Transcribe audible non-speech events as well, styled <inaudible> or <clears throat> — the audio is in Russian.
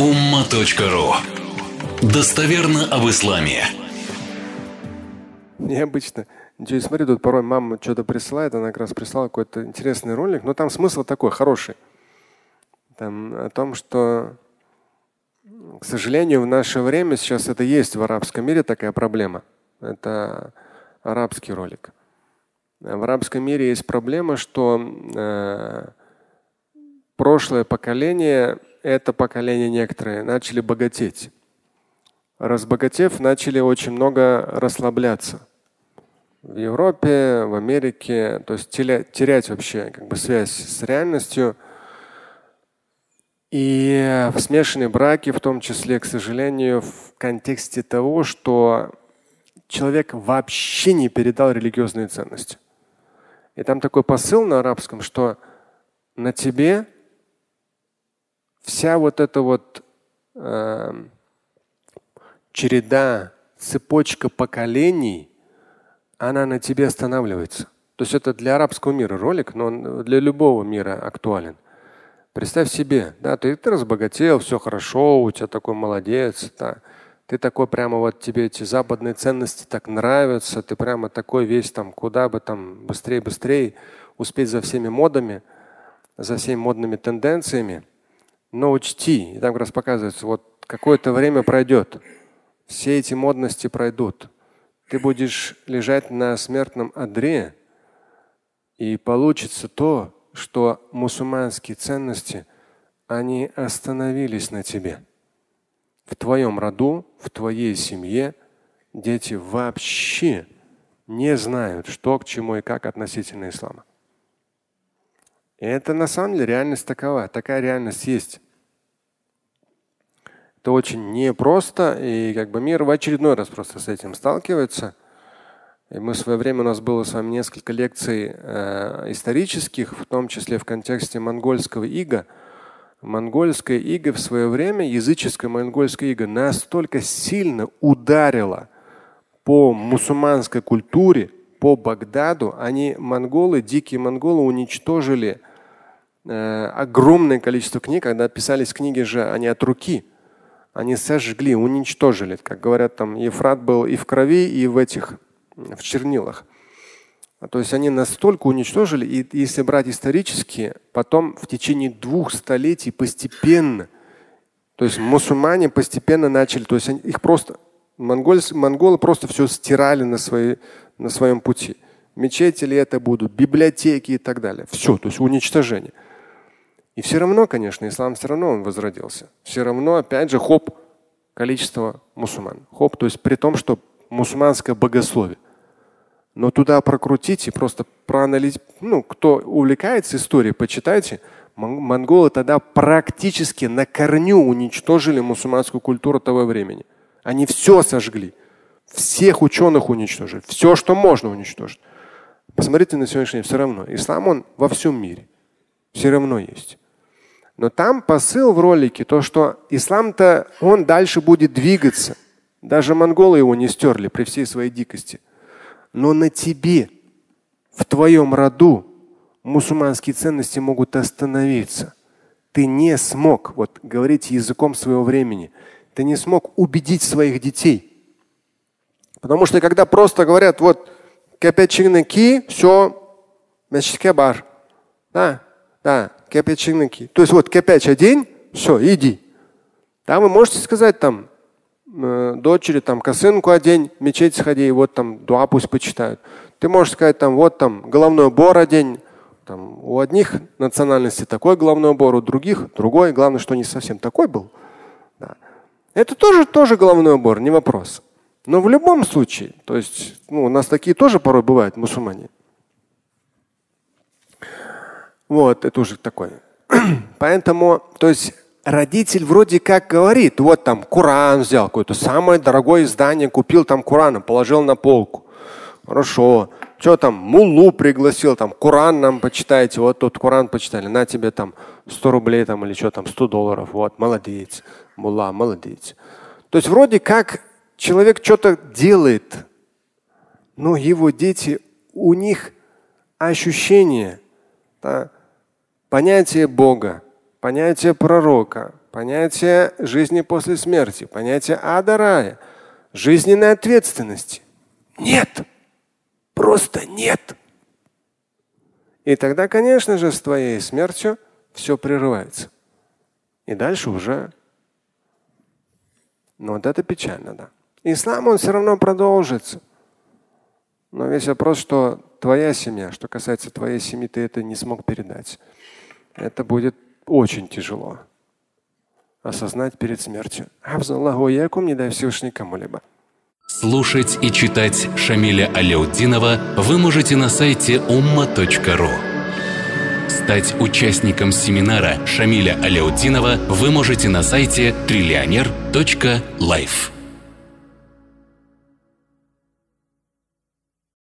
umma.ru Достоверно об исламе. Необычно. Ничего, смотри, тут порой мама что-то присылает, она как раз прислала какой-то интересный ролик, но там смысл такой хороший. Там о том, что, к сожалению, в наше время сейчас это есть в арабском мире такая проблема. Это арабский ролик. В арабском мире есть проблема, что э, прошлое поколение, это поколение некоторые, начали богатеть. Разбогатев, начали очень много расслабляться. В Европе, в Америке, то есть терять вообще как бы связь с реальностью. И в смешанные браки, в том числе, к сожалению, в контексте того, что человек вообще не передал религиозные ценности. И там такой посыл на арабском, что на тебе вся вот эта вот э, череда, цепочка поколений, она на тебе останавливается. То есть это для арабского мира ролик, но он для любого мира актуален. Представь себе, да, ты, ты разбогател, все хорошо, у тебя такой молодец, да. Ты такой прямо вот тебе эти западные ценности так нравятся, ты прямо такой весь там, куда бы там быстрее, быстрее успеть за всеми модами, за всеми модными тенденциями. Но учти, и там как раз показывается, вот какое-то время пройдет, все эти модности пройдут. Ты будешь лежать на смертном одре, и получится то, что мусульманские ценности, они остановились на тебе. В твоем роду, в твоей семье дети вообще не знают, что к чему и как относительно ислама. Это на самом деле реальность такова. Такая реальность есть. Это очень непросто, и как бы мир в очередной раз просто с этим сталкивается. И мы в свое время, у нас было с вами несколько лекций э, исторических, в том числе в контексте монгольского ига. Монгольское иго в свое время, языческое монгольское иго, настолько сильно ударило по мусульманской культуре, по Багдаду. Они, монголы, дикие монголы, уничтожили огромное количество книг, когда писались книги же они от руки, они сожгли, уничтожили. Как говорят, там Ефрат был и в крови, и в этих, в чернилах. А то есть они настолько уничтожили, и если брать исторически, потом в течение двух столетий постепенно, то есть мусульмане постепенно начали, то есть их просто, монголы, монголы просто все стирали на, свои, на своем пути. Мечети ли это будут, библиотеки и так далее. Все, то есть уничтожение. И все равно, конечно, ислам все равно он возродился. Все равно, опять же, хоп, количество мусульман. Хоп, то есть при том, что мусульманское богословие. Но туда прокрутите, просто проанализируйте. Ну, кто увлекается историей, почитайте. Монголы тогда практически на корню уничтожили мусульманскую культуру того времени. Они все сожгли. Всех ученых уничтожили. Все, что можно уничтожить. Посмотрите на сегодняшний день, все равно. Ислам, он во всем мире. Все равно есть. Но там посыл в ролике, то, что ислам-то, он дальше будет двигаться. Даже монголы его не стерли при всей своей дикости. Но на тебе, в твоем роду, мусульманские ценности могут остановиться. Ты не смог, вот говорить языком своего времени, ты не смог убедить своих детей. Потому что когда просто говорят, вот капячины ки, все, мечетке бар. Да, да, кепечинники. То есть вот кепеч одень, все, иди. Там вы можете сказать там э, дочери там косынку одень, мечеть сходи, и вот там дуа пусть почитают. Ты можешь сказать там вот там головной убор одень. Там, у одних национальностей такой головной убор, у других другой. Главное, что не совсем такой был. Да. Это тоже, тоже головной убор, не вопрос. Но в любом случае, то есть ну, у нас такие тоже порой бывают мусульмане. Вот, это уже такое. <clears throat> Поэтому, то есть родитель вроде как говорит, вот там Коран взял, какое-то самое дорогое издание, купил там Коран, положил на полку. Хорошо. Что там, муллу пригласил, там, Коран нам почитайте, вот тут Коран почитали, на тебе там 100 рублей там или что там, 100 долларов, вот, молодец, мулла, молодец. То есть вроде как человек что-то делает, но его дети, у них ощущение, да, понятие Бога, понятие пророка, понятие жизни после смерти, понятие ада рая, жизненной ответственности. Нет. Просто нет. И тогда, конечно же, с твоей смертью все прерывается. И дальше уже. Но вот это печально, да. Ислам, он все равно продолжится. Но весь вопрос, что твоя семья, что касается твоей семьи, ты это не смог передать. Это будет очень тяжело осознать перед смертью. Аллаху якум, не дай Всевышний кому-либо. Слушать и читать Шамиля Аляутдинова вы можете на сайте umma.ru. Стать участником семинара Шамиля Аляутдинова вы можете на сайте триллионер.life.